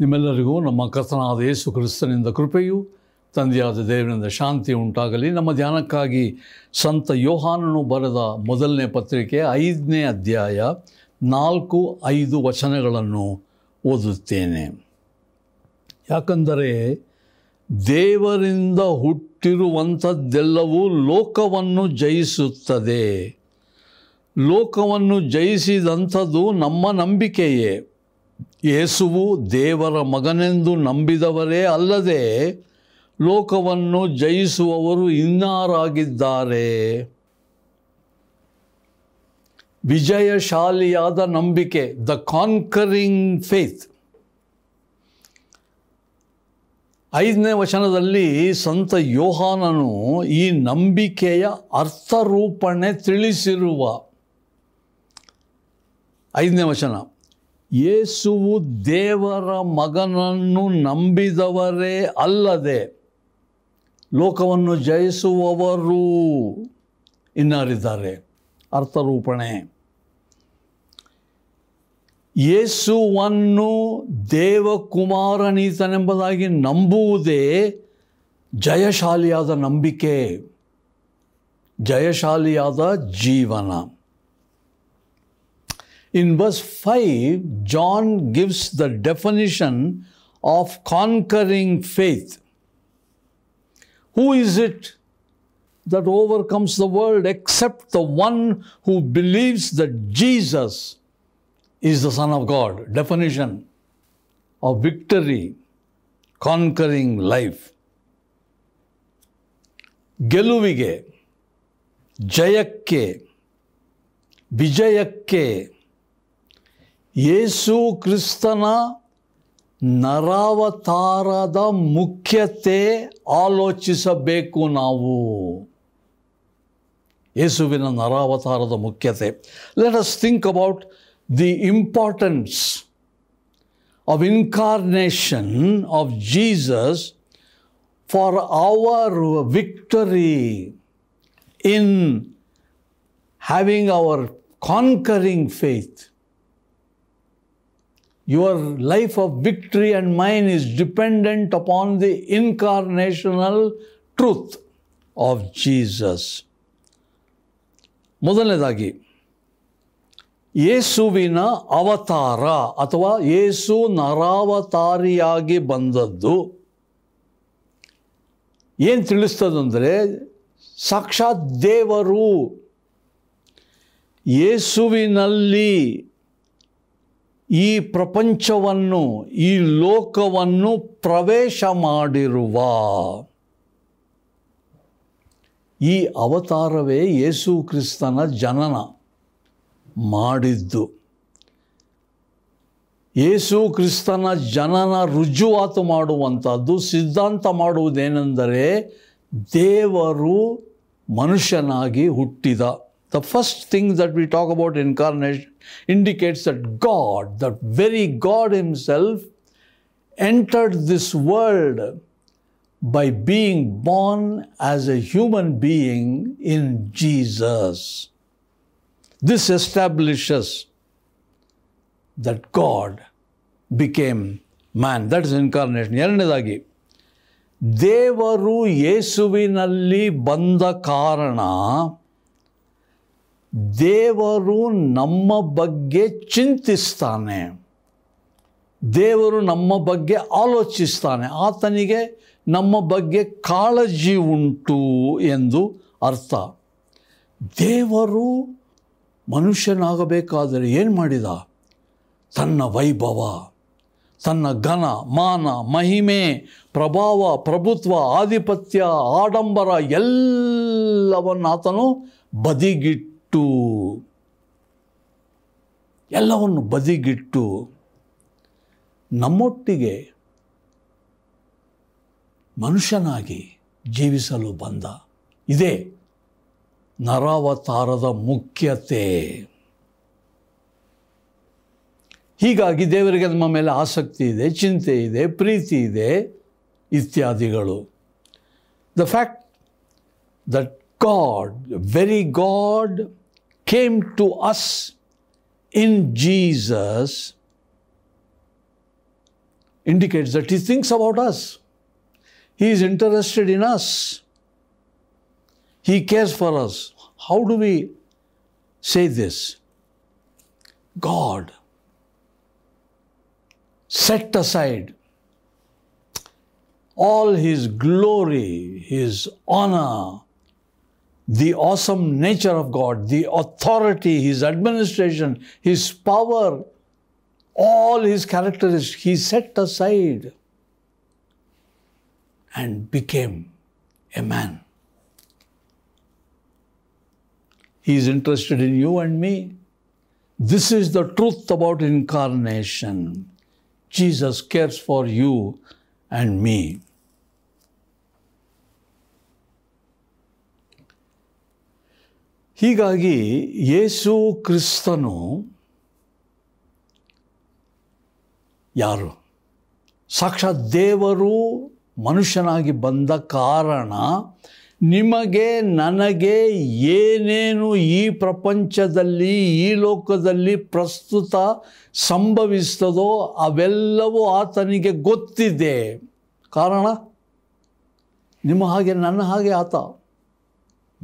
ನಿಮ್ಮೆಲ್ಲರಿಗೂ ನಮ್ಮ ಕರ್ತನಾದ ಯೇಸು ಕ್ರಿಸ್ತನಿಂದ ಕೃಪೆಯು ತಂದೆಯಾದ ದೇವರಿಂದ ಶಾಂತಿ ಉಂಟಾಗಲಿ. ನಮ್ಮ ಧ್ಯಾನಕ್ಕಾಗಿ ಸಂತ ಯೋಹಾನನು ಬರೆದ ಮೊದಲನೇ ಪತ್ರಿಕೆ ಐದನೇ ಅಧ್ಯಾಯ ನಾಲ್ಕು ಐದು ವಚನಗಳನ್ನು ಓದುತ್ತೇನೆ. ಯಾಕಂದರೆ ದೇವರಿಂದ ಹುಟ್ಟಿರುವಂಥದ್ದೆಲ್ಲವೂ ಲೋಕವನ್ನು ಜಯಿಸುತ್ತದೆ. ಲೋಕವನ್ನು ಜಯಿಸಿದಂಥದ್ದು ನಮ್ಮ ನಂಬಿಕೆಯೇ. ಯೇಸುವು ದೇವರ ಮಗನೆಂದು ನಂಬಿದವರೇ ಅಲ್ಲದೆ ಲೋಕವನ್ನು ಜಯಿಸುವವರು ಇನ್ನಾರಾಗಿದ್ದಾರೆ. ವಿಜಯಶಾಲಿಯಾದ ನಂಬಿಕೆ ದ ಕಾನ್ಕರಿಂಗ್ ಫೇತ್ ಐದನೇ ವಚನದಲ್ಲಿ ಸಂತ ಯೋಹಾನನು ಈ ನಂಬಿಕೆಯ ಅರ್ಥರೂಪಣೆ ತಿಳಿಸಿರುವ ಐದನೇ ವಚನ. ಯೇಸುವು ದೇವರ ಮಗನನ್ನು ನಂಬಿದವರೇ ಅಲ್ಲದೆ ಲೋಕವನ್ನು ಜಯಿಸುವವರು ಇನ್ನಾರಿದ್ದಾರೆ. ಅರ್ಥರೂಪಣೆ. ಯೇಸುವನ್ನು ದೇವಕುಮಾರನೀತನೆಂಬುದಾಗಿ ನಂಬುವುದೇ ಜಯಶಾಲಿಯಾದ ನಂಬಿಕೆ, ಜಯಶಾಲಿಯಾದ ಜೀವನ. In verse 5, John gives the definition of conquering faith. Who is it that overcomes the world except the one who believes that Jesus is the Son of God? Definition of victory, conquering life. ಗೆಲುವಿಗೆ ಜಯಕ್ಕೆ ವಿಜಯಕ್ಕೆ ಯೇಸು ಕ್ರಿಸ್ತನ ನರಾವತಾರದ ಮುಖ್ಯತೆ ಆಲೋಚಿಸಬೇಕು ನಾವು. ಯೇಸುವಿನ ನರಾವತಾರದ ಮುಖ್ಯತೆ. Let us think about the importance of incarnation of Jesus for our victory in having our conquering faith your life of victory and mine is dependent upon the incarnational truth of Jesus. ಮೊದಲನೇದಾಗಿ ಯೇಸುವಿನ ಅವತಾರ ಅಥವಾ ಯೇಸು ನರಾವತಾರಿಯಾಗಿ ಬಂದದ್ದು ಏನು ತಿಳಿಸ್ತದಂದರೆ ಸಾಕ್ಷಾತ್ ದೇವರು ಯೇಸುವಿನಲ್ಲಿ ಈ ಪ್ರಪಂಚವನ್ನು, ಈ ಲೋಕವನ್ನು ಪ್ರವೇಶ ಮಾಡಿರುವ ಈ ಅವತಾರವೇ ಯೇಸು ಕ್ರಿಸ್ತನ ಜನನ ಮಾಡಿದ್ದು. ಯೇಸು ಕ್ರಿಸ್ತನ ಜನನ ರುಜುವಾತು ಮಾಡುವಂಥದ್ದು, ಸಿದ್ಧಾಂತ ಮಾಡುವುದೇನೆಂದರೆ ದೇವರು ಮನುಷ್ಯನಾಗಿ ಹುಟ್ಟಿದ. The first thing that we talk about incarnation indicates that God, that very God Himself, entered this world by being born as a human being in Jesus. This establishes that God became man. That is incarnation. ಎರಡನೇದಾಗಿ ದೇವರು ಯೇಸುವಿನಲ್ಲಿ ಬಂದ ಕಾರಣ ದೇವರು ನಮ್ಮ ಬಗ್ಗೆ ಚಿಂತಿಸ್ತಾನೆ. ದೇವರು ನಮ್ಮ ಬಗ್ಗೆ ಆಲೋಚಿಸ್ತಾನೆ. ಆತನಿಗೆ ನಮ್ಮ ಬಗ್ಗೆ ಕಾಳಜಿ ಉಂಟು ಎಂದು ಅರ್ಥ. ದೇವರು ಮನುಷ್ಯನಾಗಬೇಕಾದರೆ ಏನು ಮಾಡಿದ? ತನ್ನ ವೈಭವ, ತನ್ನ ಘನ, ಮಾನ, ಮಹಿಮೆ, ಪ್ರಭಾವ, ಪ್ರಭುತ್ವ, ಆಧಿಪತ್ಯ, ಆಡಂಬರ ಎಲ್ಲವನ್ನು ಆತನು ಬದಿಗಿಟ್ಟು ಎಲ್ಲವನ್ನು ಬದಿಗಿಟ್ಟು ನಮ್ಮೊಟ್ಟಿಗೆ ಮನುಷ್ಯನಾಗಿ ಜೀವಿಸಲು ಬಂದ. ಇದೇ ನರಾವತಾರದ ಮುಖ್ಯತೆ. ಹೀಗಾಗಿ ದೇವರಿಗೆ ನಮ್ಮ ಮೇಲೆ ಆಸಕ್ತಿ ಇದೆ, ಚಿಂತೆ ಇದೆ, ಪ್ರೀತಿ ಇದೆ, ಇತ್ಯಾದಿಗಳು. The fact that God, very God, came to us in Jesus indicates that He thinks about us. He is interested in us. He cares for us. How do we say this? God set aside all His glory, His honor, the awesome nature of God, the authority, His administration, His power, all His characteristics, He set aside and became a man. He is interested in you and me. This is the truth about incarnation. Jesus cares for you and me. ಹೀಗಾಗಿ ಯೇಸು ಕ್ರಿಸ್ತನು ಯಾರು? ಸಾಕ್ಷಾತ್ ದೇವರು ಮನುಷ್ಯನಾಗಿ ಬಂದ ಕಾರಣ ನಿಮಗೆ, ನನಗೆ ಏನೇನು ಈ ಪ್ರಪಂಚದಲ್ಲಿ, ಈ ಲೋಕದಲ್ಲಿ ಪ್ರಸ್ತುತ ಸಂಭವಿಸ್ತದೋ ಅವೆಲ್ಲವೂ ಆತನಿಗೆ ಗೊತ್ತಿದೆ. ಕಾರಣ? ನಿಮ್ಮ ಹಾಗೆ ನನ್ನ ಹಾಗೆ ಆತ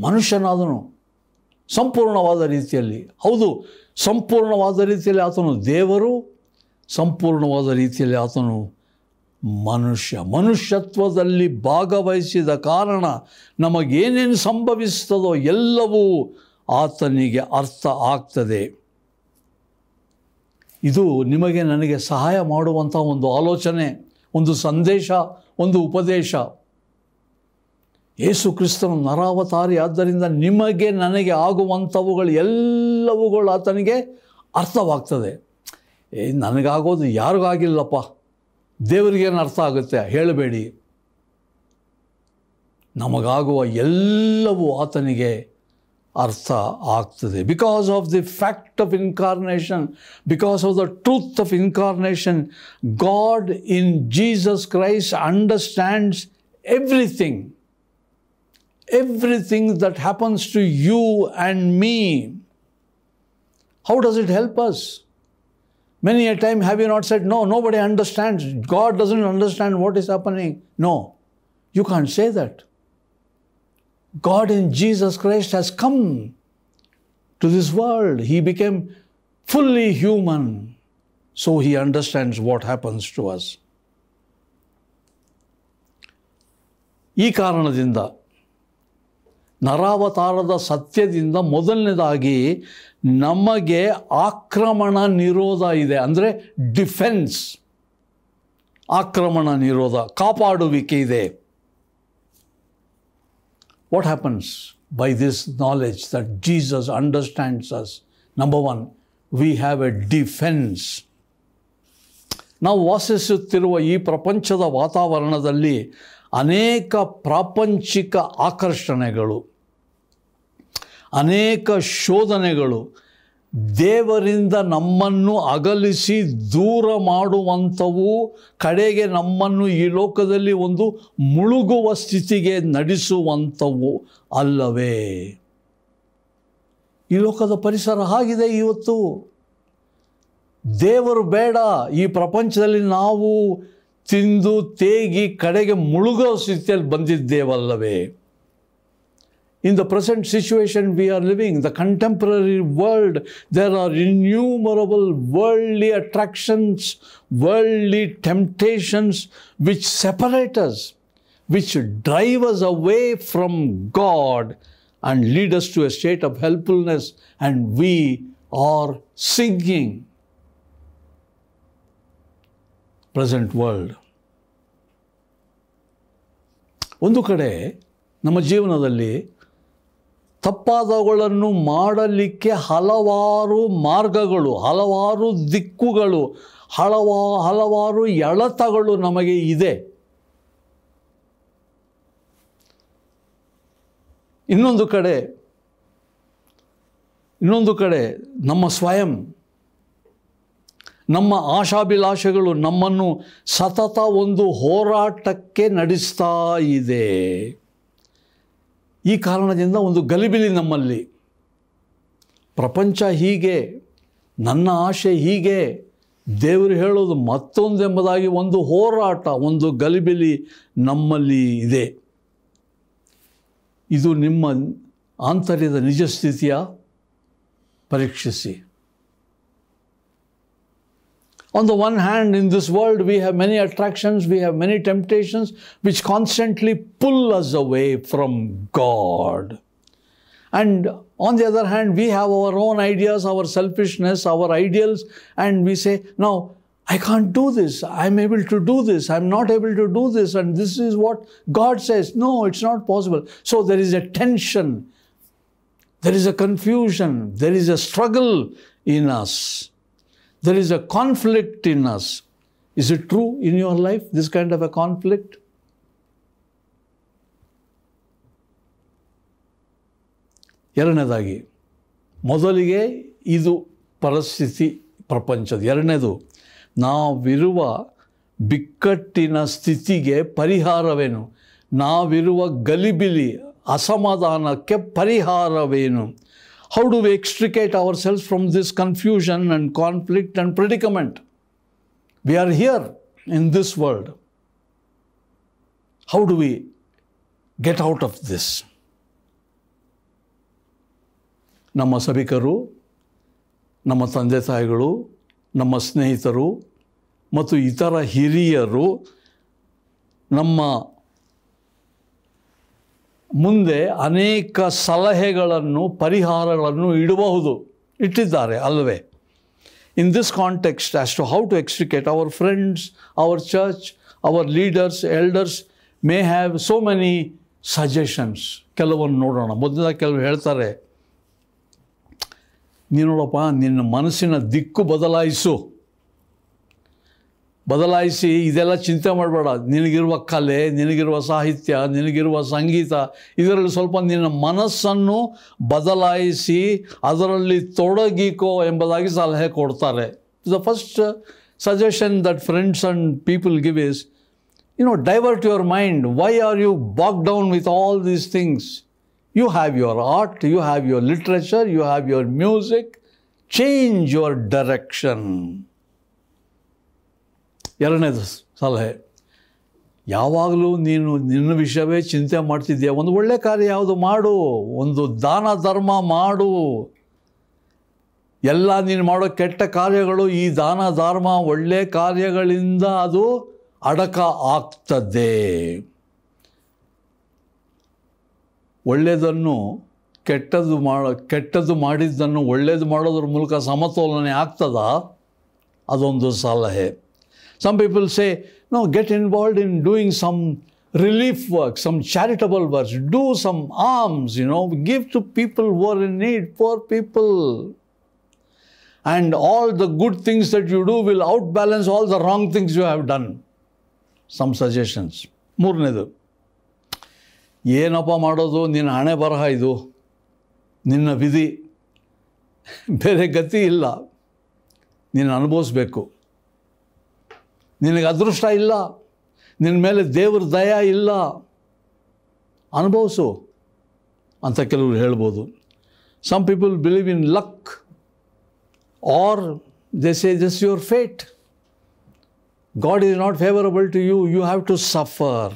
ಮನುಷ್ಯನಾದನು. ಸಂಪೂರ್ಣವಾದ ರೀತಿಯಲ್ಲಿ. ಹೌದು, ಸಂಪೂರ್ಣವಾದ ರೀತಿಯಲ್ಲಿ ಆತನು ದೇವರು, ಸಂಪೂರ್ಣವಾದ ರೀತಿಯಲ್ಲಿ ಆತನು ಮನುಷ್ಯ. ಮನುಷ್ಯತ್ವದಲ್ಲಿ ಭಾಗವಹಿಸಿದ ಕಾರಣ ನಮಗೇನೇನು ಸಂಭವಿಸ್ತದೋ ಎಲ್ಲವೂ ಆತನಿಗೆ ಅರ್ಥ ಆಗ್ತದೆ. ಇದು ನಿಮಗೆ ನನಗೆ ಸಹಾಯ ಮಾಡುವಂಥ ಒಂದು ಆಲೋಚನೆ, ಒಂದು ಸಂದೇಶ, ಒಂದು ಉಪದೇಶ. ಯೇಸು ಕ್ರಿಸ್ತನು ನರಾವತಾರಿ. ಆದ್ದರಿಂದ ನಿಮಗೆ ನನಗೆ ಆಗುವಂಥವುಗಳು ಎಲ್ಲವುಗಳು ಆತನಿಗೆ ಅರ್ಥವಾಗ್ತದೆ. ಏ, ನನಗಾಗೋದು ಯಾರಿಗಾಗಿಲ್ಲಪ್ಪ? ದೇವರಿಗೇನು ಅರ್ಥ ಆಗುತ್ತೆ? ಹೇಳಬೇಡಿ. ನಮಗಾಗುವ ಎಲ್ಲವೂ ಆತನಿಗೆ ಅರ್ಥ ಆಗ್ತದೆ. Because of the fact of incarnation because of the truth of incarnation God in Jesus Christ understands everything everything that happens to you and me. How does it help us? Many a time have you not said, No, nobody understands. God doesn't understand what is happening. No, you can't say that. God in Jesus Christ has come to this world. He became fully human. So he understands what happens to us. ಈ ಕಾರಣದಿಂದ ನರಾವತಾರದ ಸತ್ಯದಿಂದ ಮೊದಲನೇದಾಗಿ ನಮಗೆ ಆಕ್ರಮಣ ನಿರೋಧ ಇದೆ. ಅಂದರೆ defence. ಆಕ್ರಮಣ ನಿರೋಧ, ಕಾಪಾಡುವಿಕೆ ಇದೆ. What happens by this knowledge that Jesus understands us number one we have a defence ನಾವು ವಾಸಿಸುತ್ತಿರುವ ಈ ಪ್ರಪಂಚದ ವಾತಾವರಣದಲ್ಲಿ ಅನೇಕ ಪ್ರಾಪಂಚಿಕ ಆಕರ್ಷಣೆಗಳು. ಅನೇಕ ಶೋಧನೆಗಳು ದೇವರಿಂದ ನಮ್ಮನ್ನು ಅಗಲಿಸಿ ದೂರ ಮಾಡುವಂಥವು ಕಡೆಗೆ ನಮ್ಮನ್ನು ಈ ಲೋಕದಲ್ಲಿ ಒಂದು ಮುಳುಗುವ ಸ್ಥಿತಿಗೆ ನಡೆಸುವಂಥವು ಅಲ್ಲವೇ? ಈ ಲೋಕದ ಪರಿಸರ ಆಗಿದೆ ಇವತ್ತು. ದೇವರು ಬೇಡ, ಈ ಪ್ರಪಂಚದಲ್ಲಿ ನಾವು ತಿಂದು ತೇಗಿ ಕಡೆಗೆ ಮುಳುಗೋ ಸ್ಥಿತಿಯಲ್ಲಿ ಬಂದಿದ್ದೇವಲ್ಲವೇ? In the present situation we are living, the contemporary world, there are innumerable worldly attractions, worldly temptations which separate us, which drive us away from God and lead us to a state of helplessness, and we are sinking. Present world. ಒಂದು ಕಡೆ ನಮ್ಮ ಜೀವನದಲ್ಲಿ ತಪ್ಪಾದವುಗಳನ್ನು ಮಾಡಲಿಕ್ಕೆ ಹಲವಾರು ಮಾರ್ಗಗಳು, ಹಲವಾರು ದಿಕ್ಕುಗಳು, ಹಲವಾ, ಹಲವಾರು ಎಳತಗಳು ನಮಗೆ ಇದೆ. ಇನ್ನೊಂದು ಕಡೆ ಇನ್ನೊಂದು ಕಡೆ ನಮ್ಮ ಸ್ವಯಂ, ನಮ್ಮ ಆಶಾಭಿಲಾಷೆಗಳು ನಮ್ಮನ್ನು ಸತತ ಒಂದು ಹೋರಾಟಕ್ಕೆ ನಡೆಸ್ತಾ ಇದೆ. ಈ ಕಾರಣದಿಂದ ಒಂದು ಗಲಿಬಿಲಿ ನಮ್ಮಲ್ಲಿ. ಪ್ರಪಂಚ ಹೀಗೆ, ನನ್ನ ಆಶೆ ಹೀಗೆ, ದೇವರು ಹೇಳೋದು ಮತ್ತೊಂದೆಂಬುದಾಗಿ ಒಂದು ಹೋರಾಟ, ಒಂದು ಗಲಿಬಿಲಿ ನಮ್ಮಲ್ಲಿ ಇದೆ. ಇದು ನಿಮ್ಮ ಆಂತರ್ಯದ ನಿಜ ಸ್ಥಿತಿಯ ಪರೀಕ್ಷಿಸಿ. On the one hand, in this world, we have many attractions, we have many temptations which constantly pull us away from God. And on the other hand, we have our own ideas, our selfishness, our ideals, and we say, No, I can't do this. I'm able to do this. I'm not able to do this. And this is what God says. No, it's not possible. So there is a tension, there is a confusion, there is a struggle in us. There is a conflict in us. Is it true in your life, this kind of a conflict? ಎರಡನೇದಾಗಿ ಮೊದಲಿಗೆ ಇದು ಪರಿಸ್ಥಿತಿ ಪ್ರಪಂಚದ ಎರಡನೇದು ನಾವಿರುವ ಬಿಕ್ಕಟ್ಟಿನ ಸ್ಥಿತಿಗೆ ಪರಿಹಾರವೇನು ನಾವಿರುವ ಗಲಿಬಿಲಿ ಅಸಮಾಧಾನಕ್ಕೆ ಪರಿಹಾರವೇನು How do we extricate ourselves from this confusion and conflict and predicament? We are here in this world. How do we get out of this? ನಮ್ಮ ಸಭಿಕರು ನಮ್ಮ ತಂದೆ ತಾಯಿಗಳು ನಮ್ಮ ಸ್ನೇಹಿತರು ಮತ್ತು ಇತರ ಹಿರಿಯರು ನಮ್ಮ ಮುಂದೆ ಅನೇಕ ಸಲಹೆಗಳನ್ನು, ಪರಿಹಾರಗಳನ್ನು ಇಡಬಹುದು. ಇಟ್ಟಿದ್ದಾರೆ ಅಲ್ಲವೇ? In this context as to how to extricate our friends our church our leaders elders may have so many suggestions ಕೆಲವನ್ನು ನೋಡೋಣ. ಮೊದಲ ಕೆಲವು ಹೇಳ್ತಾರೆ ನೀನು ನೋಡಪ್ಪ ನಿನ್ನ ಮನಸ್ಸಿನ ದಿಕ್ಕು ಬದಲಾಯಿಸು. ಬದಲಾಯಿಸಿ ಇದೆಲ್ಲ ಚಿಂತೆ ಮಾಡಬೇಡ. ನಿನಗಿರುವ ಕಲೆ, ನಿನಗಿರುವ ಸಾಹಿತ್ಯ, ನಿನಗಿರುವ ಸಂಗೀತ, ಇದರಲ್ಲಿ ಸ್ವಲ್ಪ ನಿನ್ನ ಮನಸ್ಸನ್ನು ಬದಲಾಯಿಸಿ ಅದರಲ್ಲಿ ತೊಡಗಿಕೋ ಎಂಬುದಾಗಿ ಸಲಹೆ ಕೊಡ್ತಾರೆ. The first suggestion that friends and people give is you know divert your mind why are you bog down with all these things you have your art you have your literature you have your music change your direction ಎರಡನೇದು ಸಲಹೆ. ಯಾವಾಗಲೂ ನೀನು ನಿನ್ನ ವಿಷಯವೇ ಚಿಂತೆ ಮಾಡ್ತಿದ್ದೀಯ ಒಂದು ಒಳ್ಳೆ ಕಾರ್ಯ ಯಾವುದು ಮಾಡು, ಒಂದು ದಾನ ಧರ್ಮ ಮಾಡು. ಎಲ್ಲ ನೀನು ಮಾಡೋ ಕೆಟ್ಟ ಕಾರ್ಯಗಳು ಈ ದಾನ ಧರ್ಮ ಒಳ್ಳೆ ಕಾರ್ಯಗಳಿಂದ ಅದು ಅಡಕ ಆಗ್ತದೆ. ಒಳ್ಳೆಯದನ್ನು ಕೆಟ್ಟದ್ದು ಮಾಡ, ಕೆಟ್ಟದ್ದು ಮಾಡಿದ್ದನ್ನು ಒಳ್ಳೇದು ಮಾಡೋದ್ರ ಮೂಲಕ ಸಮತೋಲನೆ ಆಗ್ತದ? ಅದೊಂದು ಸಲಹೆ. Some people say, no, get involved in doing some relief work, some charitable work, do some alms, you know, give to people who are in need, poor people. And all the good things that you do will outbalance all the wrong things you have done. Some suggestions. ಮೂರನೇದು ಏನಪ್ಪ ಮಾಡೋದು ನಿನ್ನ ಹಣೆ ಬರಹ ಇದು ನಿನ್ನ ವಿಧಿ ಬೇರೆ ಗತಿ ಇಲ್ಲ ನೀನು ಅನುಭವಿಸ್ಬೇಕು ನಿನಗೆ ಅದೃಷ್ಟ ಇಲ್ಲ. ನಿನ್ನ ಮೇಲೆ ದೇವ್ರ ದಯ ಇಲ್ಲ. ಅನುಭವಿಸು ಅಂತ ಕೆಲವರು ಹೇಳ್ಬೋದು. Some people believe in luck or this is this your fate God is not favourable to you you have to suffer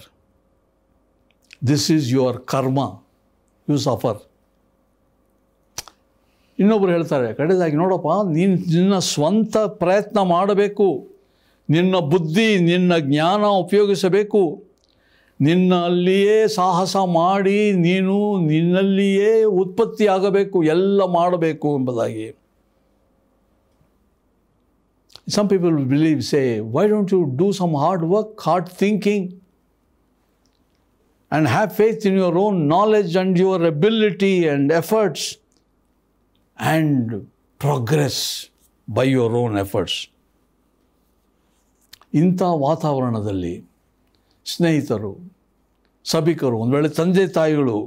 this is your karma you suffer ಇನ್ನೊಬ್ಬರು ಹೇಳ್ತಾರೆ, ಕಡೆದಾಗಿ ನೋಡಪ್ಪ, ನೀನು ನಿನ್ನ ಸ್ವಂತ ಪ್ರಯತ್ನ ಮಾಡಬೇಕು. ನಿನ್ನ ಬುದ್ಧಿ, ನಿನ್ನ ಜ್ಞಾನ ಉಪಯೋಗಿಸಬೇಕು. ನಿನ್ನಲ್ಲಿಯೇ ಸಾಹಸ ಮಾಡಿ ನೀನು ನಿನ್ನಲ್ಲಿಯೇ ಉತ್ಪತ್ತಿಯಾಗಬೇಕು, ಎಲ್ಲ ಮಾಡಬೇಕು ಎಂಬುದಾಗಿ. Some people believe say why don't you do some hard work hard thinking and have faith in your own knowledge and your ability and efforts and progress by your own efforts ಇಂಥ ವಾತಾವರಣದಲ್ಲಿ ಸ್ನೇಹಿತರು, ಸಭಿಕರು, ಒಂದು ವೇಳೆ ತಂದೆ ತಾಯಿಗಳು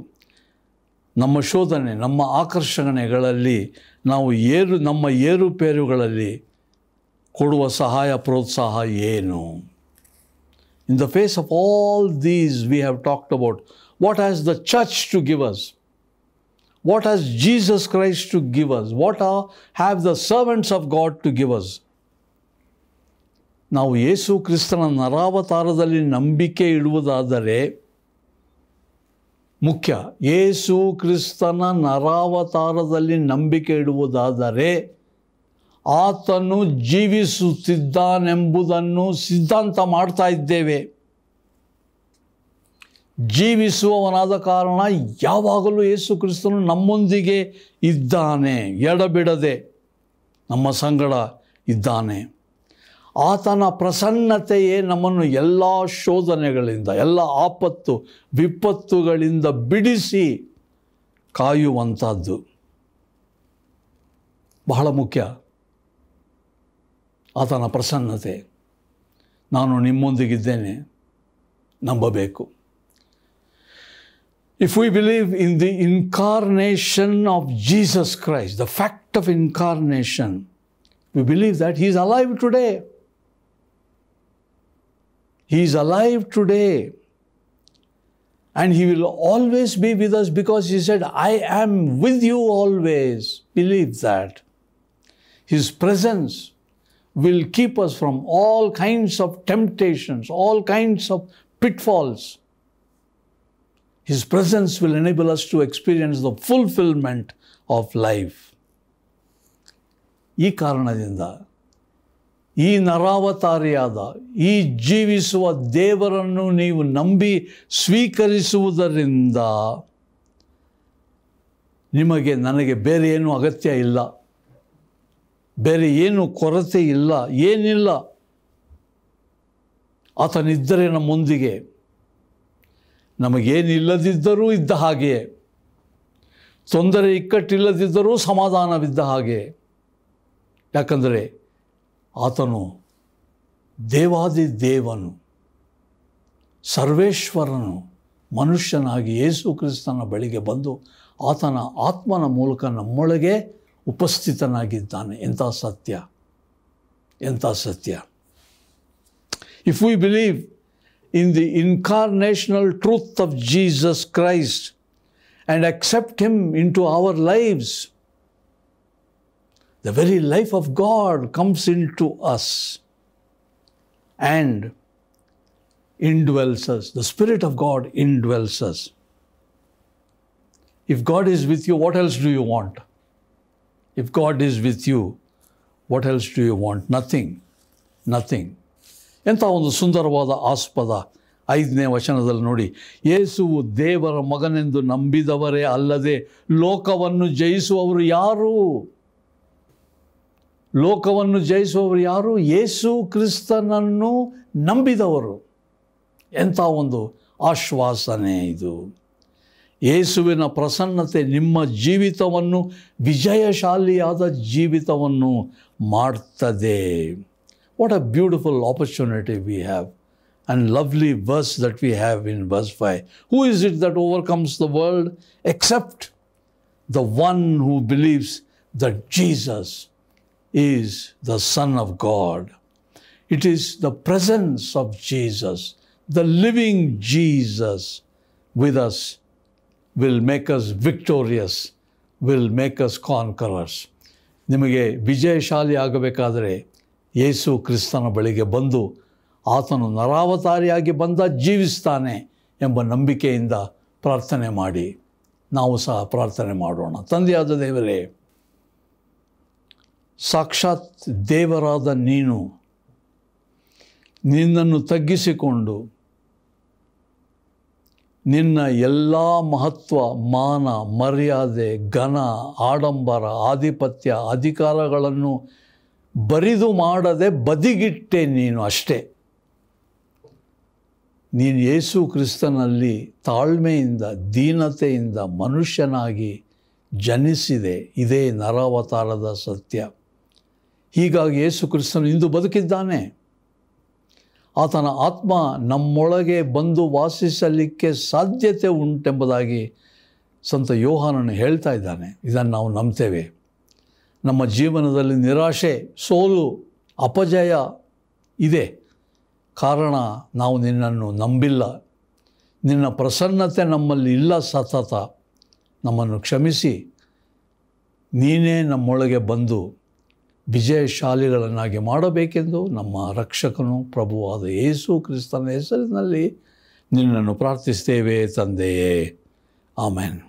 ನಮ್ಮ ಶೋಧನೆ, ನಮ್ಮ ಆಕರ್ಷಣೆಗಳಲ್ಲಿ ನಾವು ಏರು, ನಮ್ಮ ಏರುಪೇರುಗಳಲ್ಲಿ ಕೊಡುವ ಸಹಾಯ, ಪ್ರೋತ್ಸಾಹ ಏನು? In the face of all these we have talked about what has the church to give us what has Jesus Christ to give us what are have the servants of God to give us ನಾವು ಯೇಸು ಕ್ರಿಸ್ತನ ನರಾವತಾರದಲ್ಲಿ ನಂಬಿಕೆ ಇಡುವುದಾದರೆ ಮುಖ್ಯ, ಯೇಸು ಕ್ರಿಸ್ತನ ನರಾವತಾರದಲ್ಲಿ ನಂಬಿಕೆ ಇಡುವುದಾದರೆ ಆತನು ಜೀವಿಸುತ್ತಿದ್ದಾನೆಂಬುದನ್ನು ಸಿದ್ಧಾಂತ ಮಾಡ್ತಾ ಇದ್ದೇವೆ. ಜೀವಿಸುವವನಾದ ಕಾರಣ ಯಾವಾಗಲೂ ಯೇಸು ಕ್ರಿಸ್ತನು ನಮ್ಮೊಂದಿಗೆ ಇದ್ದಾನೆ, ಎಡಬಿಡದೆ ನಮ್ಮ ಸಂಗಡ ಇದ್ದಾನೆ. ಆತನ ಪ್ರಸನ್ನತೆಯೇ ನಮ್ಮನ್ನು ಎಲ್ಲ ಶೋಧನೆಗಳಿಂದ, ಎಲ್ಲ ಆಪತ್ತು, ವಿಪತ್ತುಗಳಿಂದ ಬಿಡಿಸಿ ಕಾಯುವಂಥದ್ದು. ಬಹಳ ಮುಖ್ಯ. ಆತನ ಪ್ರಸನ್ನತೆ. ನಾನು ನಿಮ್ಮೊಂದಿಗಿದ್ದೇನೆ. ನಂಬಬೇಕು. If we believe in the incarnation of Jesus Christ the fact of incarnation we believe that is alive today He is alive today. And He will always be with us because He said, I am with you always. Believe that. His presence will keep us from all kinds of temptations, all kinds of pitfalls. His presence will enable us to experience the fulfillment of life. ಈ ಕಾರಣದಿಂದ ಈ ನರಾವತಾರಿಯಾದ, ಈ ಜೀವಿಸುವ ದೇವರನ್ನು ನೀವು ನಂಬಿ ಸ್ವೀಕರಿಸುವುದರಿಂದ ನಿಮಗೆ, ನನಗೆ ಬೇರೆ ಏನೂ ಅಗತ್ಯ ಇಲ್ಲ. ಬೇರೆ ಏನು ಕೊರತೆ ಇಲ್ಲ, ಏನಿಲ್ಲ. ಆತನಿದ್ದರೆ ನಮ್ಮೊಂದಿಗೆ ನಮಗೇನಿಲ್ಲದಿದ್ದರೂ ಇದ್ದ ಹಾಗೆಯೇ. ತೊಂದರೆ ಇಕ್ಕಟ್ಟಿಲ್ಲದಿದ್ದರೂ ಸಮಾಧಾನವಿದ್ದ ಹಾಗೆ ಯಾಕಂದರೆ ಆತನು ದೇವಾದಿ ದೇವನು ಸರ್ವೇಶ್ವರನು ಮನುಷ್ಯನಾಗಿ ಯೇಸು ಕ್ರಿಸ್ತನ ಬಳಿಗೆ ಬಂದು ಆತನ ಆತ್ಮನ ಮೂಲಕ ನಮ್ಮೊಳಗೆ ಉಪಸ್ಥಿತನಾಗಿದ್ದಾನೆ. ಎಂಥ ಸತ್ಯ? ಎಂಥ ಸತ್ಯ? If we believe in the incarnational truth of Jesus Christ and accept Him into our lives, the very life of God comes into us and indwells us. The Spirit of God indwells us. If God is with you, what else do you want? If God is with you, what else do you want? Nothing. Nothing. ಎಂಥ ಒಂದು ಸುಂದರವಾದ ಆಸ್ಪದ ಐದನೇ ವಚನದಲ್ಲಿ ನೋಡಿ ಯೇಸುವು ದೇವರ ಮಗನೆಂದು ನಂಬಿದವರೇ ಅಲ್ಲದೆ ಲೋಕವನ್ನು ಜಯಿಸುವವರು ಯಾರು ಲೋಕವನ್ನು ಜಯಿಸುವವರು ಯಾರು? ಯೇಸು ಕ್ರಿಸ್ತನನ್ನು ನಂಬಿದವರು. ಎಂಥ ಒಂದು ಆಶ್ವಾಸನೆ ಇದು. ಯೇಸುವಿನ ಪ್ರಸನ್ನತೆ ನಿಮ್ಮ ಜೀವಿತವನ್ನು ವಿಜಯಶಾಲಿಯಾದ ಜೀವಿತವನ್ನು ಮಾಡ್ತದೆ. What a beautiful opportunity we have and lovely verse that we have in verse 5. Who is it that overcomes the world except the one who believes that Jesus is the Son of God? It is the presence of Jesus, the living Jesus with us, will make us victorious, will make us conquerors. ನಿಮಗೆ ವಿಜಯಶಾಲಿ ಆಗಬೇಕಾದರೆ ಯೇಸು ಕ್ರಿಸ್ತನ ಬಳಿಗೆ ಬಂದು ಆತನು ನರಾವತಾರಿಯಾಗಿ ಬಂದ ಜೀವಿಸ್ತಾನೆ ಎಂಬ ನಂಬಿಕೆಯಿಂದ ಪ್ರಾರ್ಥನೆ ಮಾಡಿ ನಾವು ಸಹ ಪ್ರಾರ್ಥನೆ ಮಾಡೋಣ ತಂದೆಯಾದ ದೇವರೇ ಸಾಕ್ಷಾತ್ ದೇವರಾದ ನೀನು. ನಿನ್ನನ್ನು ತಗ್ಗಿಸಿಕೊಂಡು ನಿನ್ನ ಎಲ್ಲ ಮಹತ್ವ, ಮಾನ, ಮರ್ಯಾದೆ, ಘನ, ಆಡಂಬರ, ಆಧಿಪತ್ಯ, ಅಧಿಕಾರಗಳನ್ನು ಬರಿದು ಮಾಡದೆ ಬದಿಗಿಟ್ಟೆ ನೀನು ಅಷ್ಟೇ. ನೀನು ಯೇಸು ಕ್ರಿಸ್ತನಲ್ಲಿ ತಾಳ್ಮೆಯಿಂದ, ದೀನತೆಯಿಂದ ಮನುಷ್ಯನಾಗಿ ಜನಿಸಿದೆ. ಇದೇ ನರಾವತಾರದ ಸತ್ಯ. ಹೀಗಾಗಿ ಯೇಸು ಕ್ರಿಸ್ತನು ಇಂದು ಬದುಕಿದ್ದಾನೆ. ಆತನ ಆತ್ಮ ನಮ್ಮೊಳಗೆ ಬಂದು ವಾಸಿಸಲಿಕ್ಕೆ ಸಾಧ್ಯತೆ ಉಂಟೆಂಬುದಾಗಿ ಸಂತ ಯೋಹಾನನು ಹೇಳ್ತಾ ಇದ್ದಾನೆ. ಇದನ್ನು ನಾವು ನಂಬ್ತೇವೆ. ನಮ್ಮ ಜೀವನದಲ್ಲಿ ನಿರಾಶೆ, ಸೋಲು, ಅಪಜಯ ಇದೆ. ಕಾರಣ ನಾವು ನಿನ್ನನ್ನು ನಂಬಿಲ್ಲ. ನಿನ್ನ ಪ್ರಸನ್ನತೆ ನಮ್ಮಲ್ಲಿ ಇಲ್ಲ ಸತತ. ನಮ್ಮನ್ನು ಕ್ಷಮಿಸಿ. ನೀನೇ ನಮ್ಮೊಳಗೆ ಬಂದು ವಿಜಯಶಾಲಿಗಳನ್ನಾಗಿ ಮಾಡಬೇಕೆಂದು ನಮ್ಮ ರಕ್ಷಕನು ಪ್ರಭುವಾದ ಯೇಸು ಕ್ರಿಸ್ತನ ಹೆಸರಿನಲ್ಲಿ ನಿನ್ನನ್ನು ಪ್ರಾರ್ಥಿಸ್ತೇವೆ ತಂದೆಯೇ. ಆಮೇನ್.